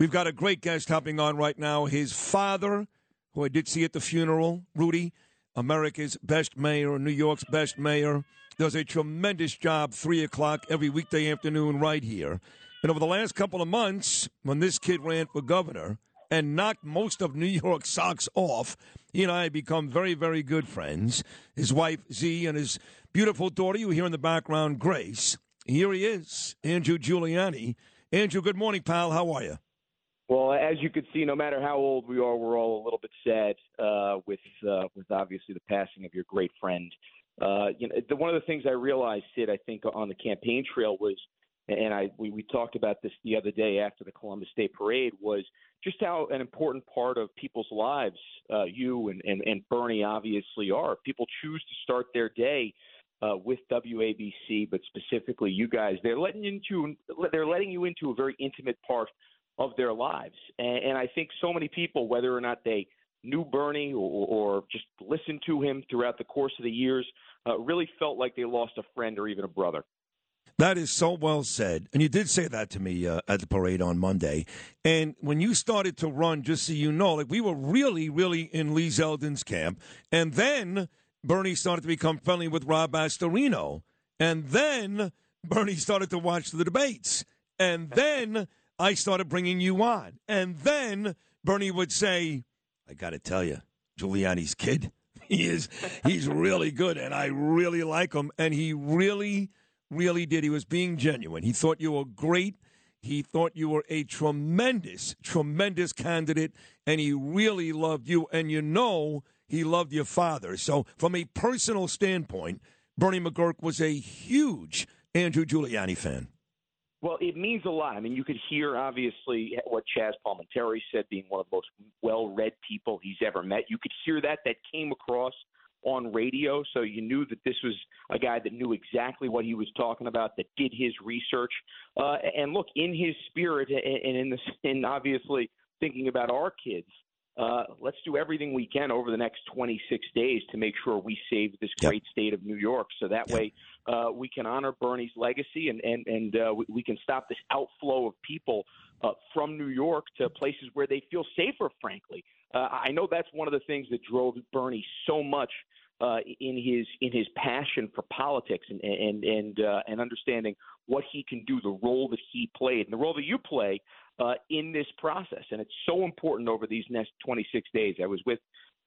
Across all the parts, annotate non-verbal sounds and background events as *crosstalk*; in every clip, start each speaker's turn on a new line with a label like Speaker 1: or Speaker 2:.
Speaker 1: We've got a great guest hopping on right now. His father, who I did see at the funeral, Rudy, America's best mayor, New York's best mayor, does a tremendous job, 3 o'clock every weekday afternoon right here. And over the last couple of months, when this kid ran for governor and knocked most of New York's socks off, he and I have become very, very good friends. His wife, Z, and his beautiful daughter, you hear in the background, Grace. Here he is, Andrew Giuliani. Andrew, good morning, pal. How are you?
Speaker 2: Well, as you can see, no matter how old we are, we're all a little bit sad uh, with uh, with obviously the passing of your great friend. Uh, you know, the, one of the things I realized, Sid, I think on the campaign trail was, and I we, we talked about this the other day after the Columbus Day Parade, was just how an important part of people's lives uh, you and, and and Bernie obviously are. People choose to start their day. Uh, with WABC, but specifically you guys, they're letting into they're letting you into a very intimate part of their lives. And, and I think so many people, whether or not they knew Bernie or, or just listened to him throughout the course of the years, uh, really felt like they lost a friend or even a brother.
Speaker 1: That is so well said. And you did say that to me uh, at the parade on Monday. And when you started to run, just so you know, like we were really, really in Lee Zeldin's camp. And then Bernie started to become friendly with Rob Astorino. And then Bernie started to watch the debates. And then I started bringing you on. And then Bernie would say, I got to tell you, Giuliani's kid, *laughs* he is, he's really good. And I really like him. And he really, really did. He was being genuine. He thought you were great. He thought you were a tremendous, tremendous candidate. And he really loved you. And you know, he loved your father. So, from a personal standpoint, Bernie McGuirk was a huge Andrew Giuliani fan.
Speaker 2: Well, it means a lot. I mean, you could hear obviously what Chaz Palminteri said, being one of the most well-read people he's ever met. You could hear that that came across on radio, so you knew that this was a guy that knew exactly what he was talking about, that did his research, uh, and look in his spirit, and in this, *laughs* and obviously thinking about our kids. Uh, let's do everything we can over the next 26 days to make sure we save this great yep. state of New York. So that yep. way uh, we can honor Bernie's legacy and and and uh, we, we can stop this outflow of people uh, from New York to places where they feel safer. Frankly, uh, I know that's one of the things that drove Bernie so much uh, in his in his passion for politics and and and uh, and understanding what he can do, the role that he played, and the role that you play in this process. And it's so important over these next 26 days. I was with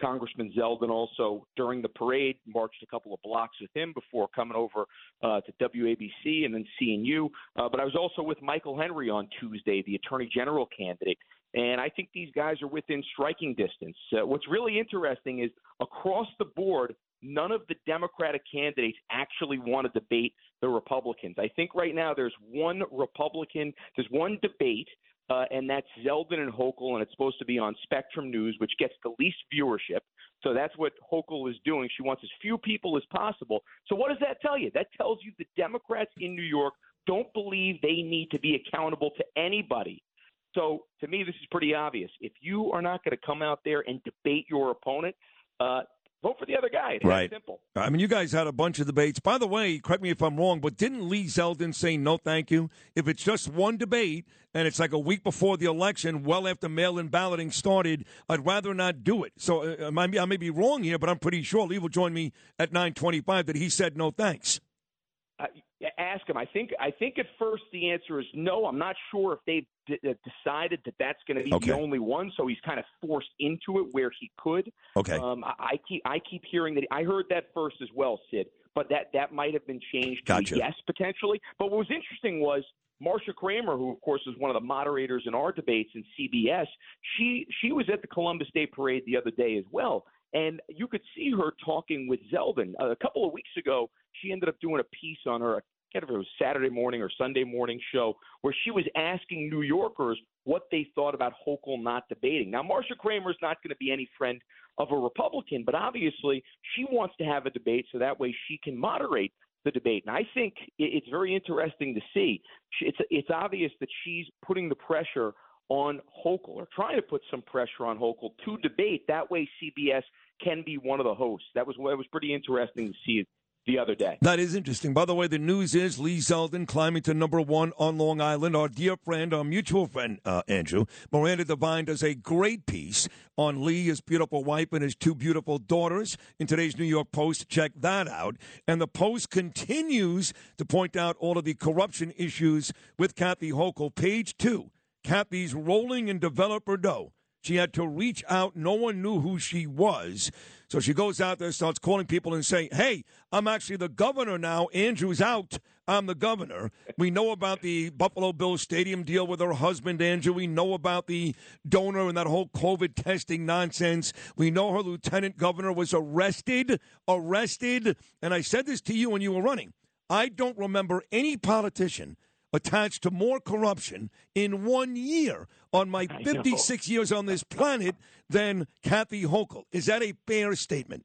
Speaker 2: Congressman Zeldin also during the parade, marched a couple of blocks with him before coming over uh, to WABC and then you. Uh, but I was also with Michael Henry on Tuesday, the Attorney General candidate. And I think these guys are within striking distance. Uh, what's really interesting is across the board, none of the Democratic candidates actually want to debate the Republicans. I think right now there's one Republican, there's one debate uh, and that's Zeldin and Hochul, and it's supposed to be on Spectrum News, which gets the least viewership. So that's what Hochul is doing. She wants as few people as possible. So what does that tell you? That tells you the Democrats in New York don't believe they need to be accountable to anybody. So to me, this is pretty obvious. If you are not going to come out there and debate your opponent, uh, vote for the other guy. It's
Speaker 1: right.
Speaker 2: simple.
Speaker 1: I mean, you guys had a bunch of debates. By the way, correct me if I'm wrong, but didn't Lee Zeldin say no thank you? If it's just one debate and it's like a week before the election, well after mail-in balloting started, I'd rather not do it. So uh, I may be wrong here, but I'm pretty sure Lee will join me at 925 that he said no thanks.
Speaker 2: Ask him. I think I think at first the answer is no. I'm not sure if they've d- uh, decided that that's going to be okay. the only one. So he's kind of forced into it where he could.
Speaker 1: Okay.
Speaker 2: Um, I, I keep I keep hearing that. I heard that first as well, Sid. But that that might have been changed.
Speaker 1: Gotcha.
Speaker 2: yes, potentially. But what was interesting was Marcia Kramer, who of course was one of the moderators in our debates in CBS, she she was at the Columbus Day Parade the other day as well, and you could see her talking with Zeldin. A couple of weeks ago, she ended up doing a piece on her, I can't remember it was Saturday morning or Sunday morning show, where she was asking New Yorkers, what they thought about Hochul not debating. Now, Kramer is not going to be any friend of a Republican, but obviously she wants to have a debate so that way she can moderate the debate. And I think it's very interesting to see. It's it's obvious that she's putting the pressure on Hochul or trying to put some pressure on Hochul to debate. That way, CBS can be one of the hosts. That was it was pretty interesting to see the other day.
Speaker 1: That is interesting. By the way, the news is Lee Zeldin climbing to number one on Long Island. Our dear friend, our mutual friend, uh, Andrew, Miranda Devine does a great piece on Lee, his beautiful wife, and his two beautiful daughters in today's New York Post. Check that out. And the Post continues to point out all of the corruption issues with Kathy Hochul. Page two, Kathy's rolling in developer dough. She had to reach out. No one knew who she was. So she goes out there, starts calling people and saying, Hey, I'm actually the governor now. Andrew's out. I'm the governor. We know about the Buffalo Bills stadium deal with her husband, Andrew. We know about the donor and that whole COVID testing nonsense. We know her lieutenant governor was arrested, arrested. And I said this to you when you were running. I don't remember any politician attached to more corruption in one year on my 56 years on this planet than Kathy Hochul. Is that a fair statement?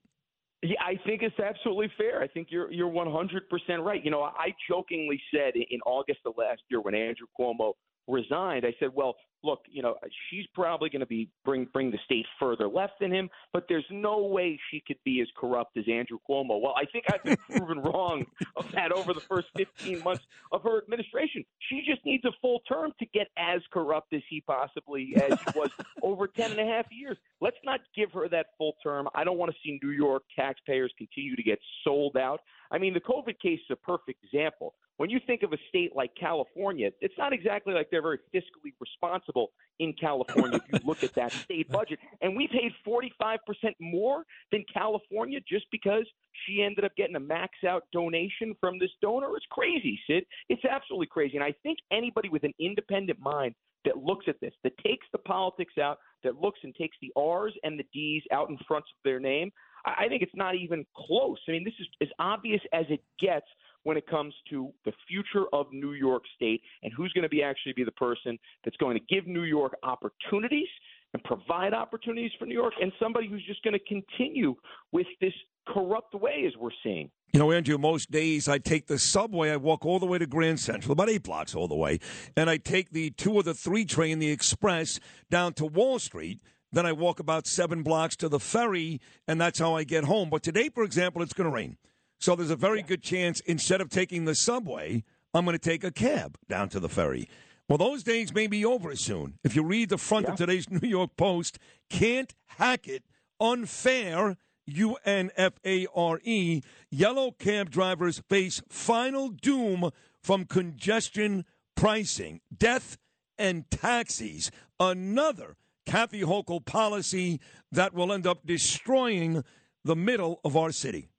Speaker 2: Yeah, I think it's absolutely fair. I think you're you're 100% right. You know, I jokingly said in August of last year when Andrew Cuomo resigned, I said, well, look, you know, she's probably going to be bring bring the state further left than him, but there's no way she could be as corrupt as Andrew Cuomo. Well, I think I've been *laughs* proven wrong of that over the first 15 months of her administration. She just needs a full term to get as corrupt as he possibly as he was *laughs* over 10 and a half years. Let's not give her that full term. I don't want to see New York taxpayers continue to get sold out. I mean, the COVID case is a perfect example. When you think of a state like California, it's not exactly like they're very fiscally responsible in California if you *laughs* look at that state budget. And we paid 45% more than California just because she ended up getting a max out donation from this donor. It's crazy, Sid. It's absolutely crazy. And I think anybody with an independent mind that looks at this, that takes the politics out, that looks and takes the R's and the D's out in front of their name, I think it's not even close. I mean, this is as obvious as it gets when it comes to the future of New York State and who's going to be actually be the person that's going to give New York opportunities and provide opportunities for New York, and somebody who's just going to continue with this corrupt way as we're seeing.
Speaker 1: You know, Andrew, most days I take the subway. I walk all the way to Grand Central, about eight blocks all the way, and I take the two or the three train, the express, down to Wall Street. Then I walk about seven blocks to the ferry, and that's how I get home. But today, for example, it's going to rain. So there's a very good chance instead of taking the subway, I'm going to take a cab down to the ferry. Well, those days may be over soon. If you read the front yeah. of today's *laughs* New York Post, can't hack it, unfair, U N F A R E, yellow cab drivers face final doom from congestion pricing, death, and taxis. Another Kathy Hochul policy that will end up destroying the middle of our city.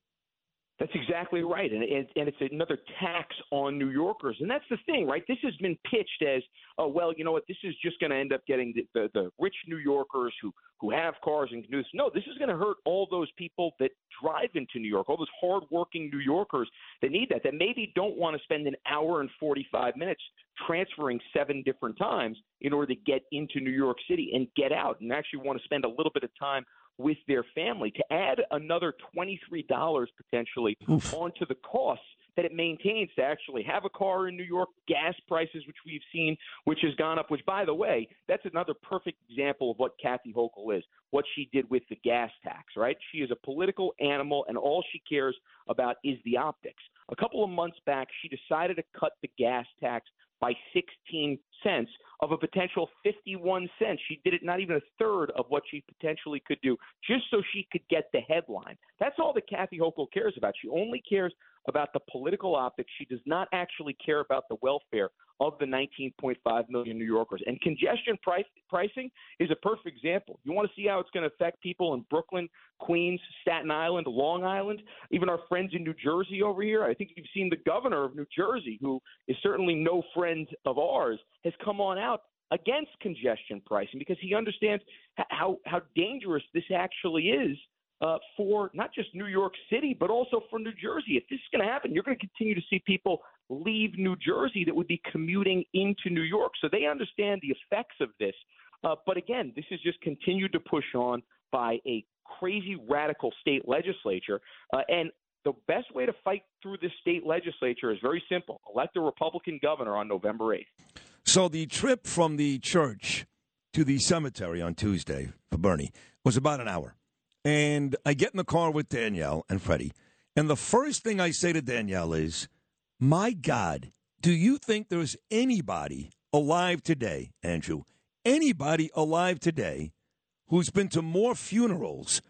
Speaker 2: That's exactly right, and, and and it's another tax on New Yorkers, and that's the thing, right? This has been pitched as, oh well, you know what? This is just going to end up getting the, the the rich New Yorkers who who have cars and can do this. No, this is going to hurt all those people that drive into New York, all those hardworking New Yorkers that need that, that maybe don't want to spend an hour and forty five minutes transferring seven different times in order to get into New York City and get out, and actually want to spend a little bit of time with their family. To add another $23 potentially Oof. onto the costs that it maintains to actually have a car in New York, gas prices, which we've seen, which has gone up, which, by the way, that's another perfect example of what Kathy Hochul is, what she did with the gas tax, right? She is a political animal, and all she cares about is the optics. A couple of months back, she decided to cut the gas tax by 16 cents of a potential 51 cents. She did it not even a third of what she potentially could do just so she could get the headline. That's all that Kathy Hochul cares about. She only cares about the political optics. She does not actually care about the welfare of the 19.5 million New Yorkers. And congestion price, pricing is a perfect example. You want to see how it's going to affect people in Brooklyn, Queens, Staten Island, Long Island, even our friends in New Jersey over here. I think you've seen the governor of New Jersey, who is certainly no friend of ours, has come on out against congestion pricing because he understands how how dangerous this actually is uh, for not just New York City, but also for New Jersey. If this is going to happen, you're going to continue to see people leave New Jersey that would be commuting into New York. So they understand the effects of this. Uh, but again, this is just continued to push on by a crazy radical state legislature. Uh, and the best way to fight through this state legislature is very simple elect a Republican governor on November 8th.
Speaker 1: So the trip from the church to the cemetery on Tuesday for Bernie was about an hour. And I get in the car with Danielle and Freddie. And the first thing I say to Danielle is, My God, do you think there's anybody alive today, Andrew, anybody alive today who's been to more funerals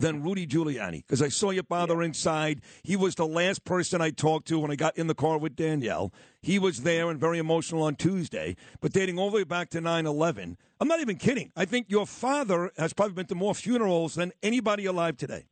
Speaker 1: than Rudy Giuliani because I saw your father yeah. inside. He was the last person I talked to when I got in the car with Danielle. He was there and very emotional on Tuesday, but dating all the way back to 9 11. I'm not even kidding. I think your father has probably been to more funerals than anybody alive today.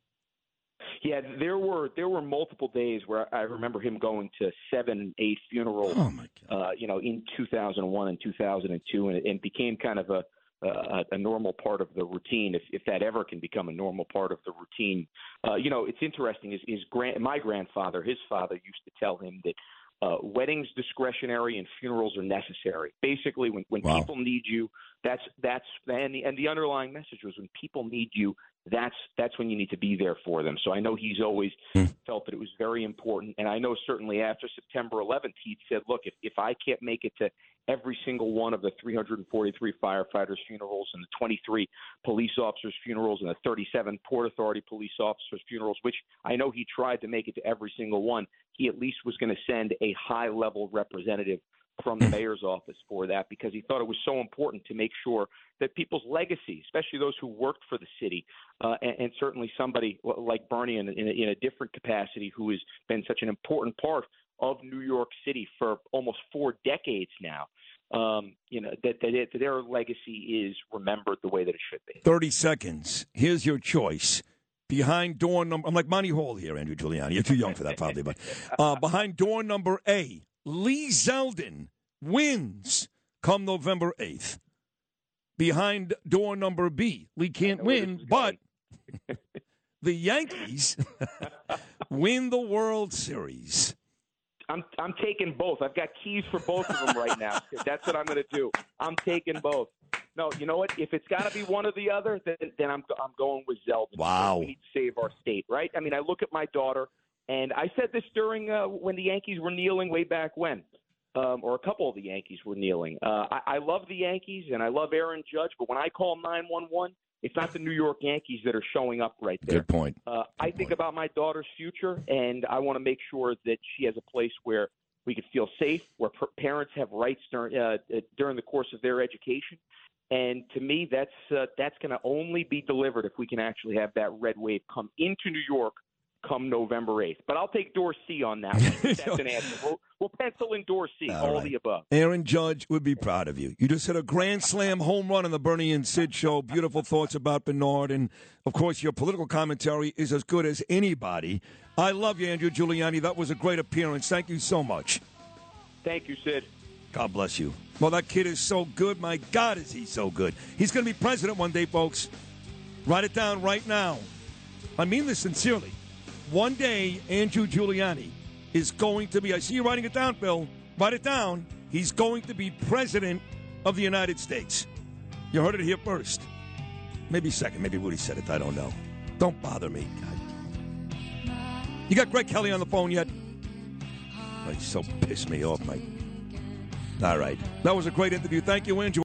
Speaker 2: Yeah, there were there were multiple days where I remember him going to seven, eight funerals.
Speaker 1: Oh my God!
Speaker 2: Uh, you know, in 2001 and 2002, and it, and became kind of a a, a normal part of the routine, if, if that ever can become a normal part of the routine. Uh, you know, it's interesting. Is, is grand, my grandfather, his father, used to tell him that uh, weddings discretionary and funerals are necessary. Basically, when when wow. people need you, that's that's and the and the underlying message was when people need you, that's that's when you need to be there for them. So I know he's always mm. felt that it was very important, and I know certainly after September 11th, he said, "Look, if if I can't make it to every single one of the 343 firefighters' funerals and the 23 police officers' funerals and the 37 Port Authority police officers' funerals, which I know he tried to make it to every single one, he at least was going to send a high-level representative from the mayor's office for that because he thought it was so important to make sure that people's legacy, especially those who worked for the city, uh, and, and, certainly somebody like Bernie in, in, a, in a different capacity who has been such an important part of New York City for almost four decades now. Um, you know that, that, it, that their legacy is remembered the way that it should be.
Speaker 1: Thirty seconds. Here's your choice behind door number. I'm like Monty Hall here, Andrew Giuliani. You're too young for that, probably, but *laughs* uh, behind door number A, Lee Zeldin wins come November 8th. Behind door number B, Lee can't win, but the Yankees *laughs* win the World Series.
Speaker 2: I'm I'm taking both. I've got keys for both of them right now. *laughs* That's what I'm going to do. I'm taking both. No, you know what? If it's got to be one or the other, then then I'm I'm going with Zeldin.
Speaker 1: Wow.
Speaker 2: We need to save our state, right? I mean, I look at my daughter, and I said this during uh, when the Yankees were kneeling way back when, um, or a couple of the Yankees were kneeling. Uh, I, I love the Yankees and I love Aaron Judge, but when I call nine one one, it's not the New York Yankees that are showing up right there.
Speaker 1: Good point.
Speaker 2: Uh, Good I think about my daughter's future, and I want to make sure that she has a place where we can feel safe, where parents have rights during uh, during the course of their education. And to me, that's uh, that's going to only be delivered if we can actually have that red wave come into New York come November 8th. But I'll take door C on that one. *laughs* That's an answer. We'll, we'll pencil in door C, all, all right. the above.
Speaker 1: Aaron Judge would be proud of you. You just hit a grand slam home run on the Bernie and Sid show. Beautiful thoughts about Bernard. And, of course, your political commentary is as good as anybody. I love you, Andrew Giuliani. That was a great appearance. Thank you so much.
Speaker 2: Thank you, Sid.
Speaker 1: God bless you. Well, that kid is so good. My God, is he so good. He's going to be president one day, folks. Write it down right now. I mean this sincerely. One day, Andrew Giuliani is going to be, I see you writing it down, Bill. Write it down. He's going to be president of the United States. You heard it here first. Maybe second. Maybe Rudy said it. I don't know. Don't bother me. God. You got Greg Kelly on the phone yet? Oh, he so pissed me off, Mike. All right. That was a great interview. Thank you, Andrew.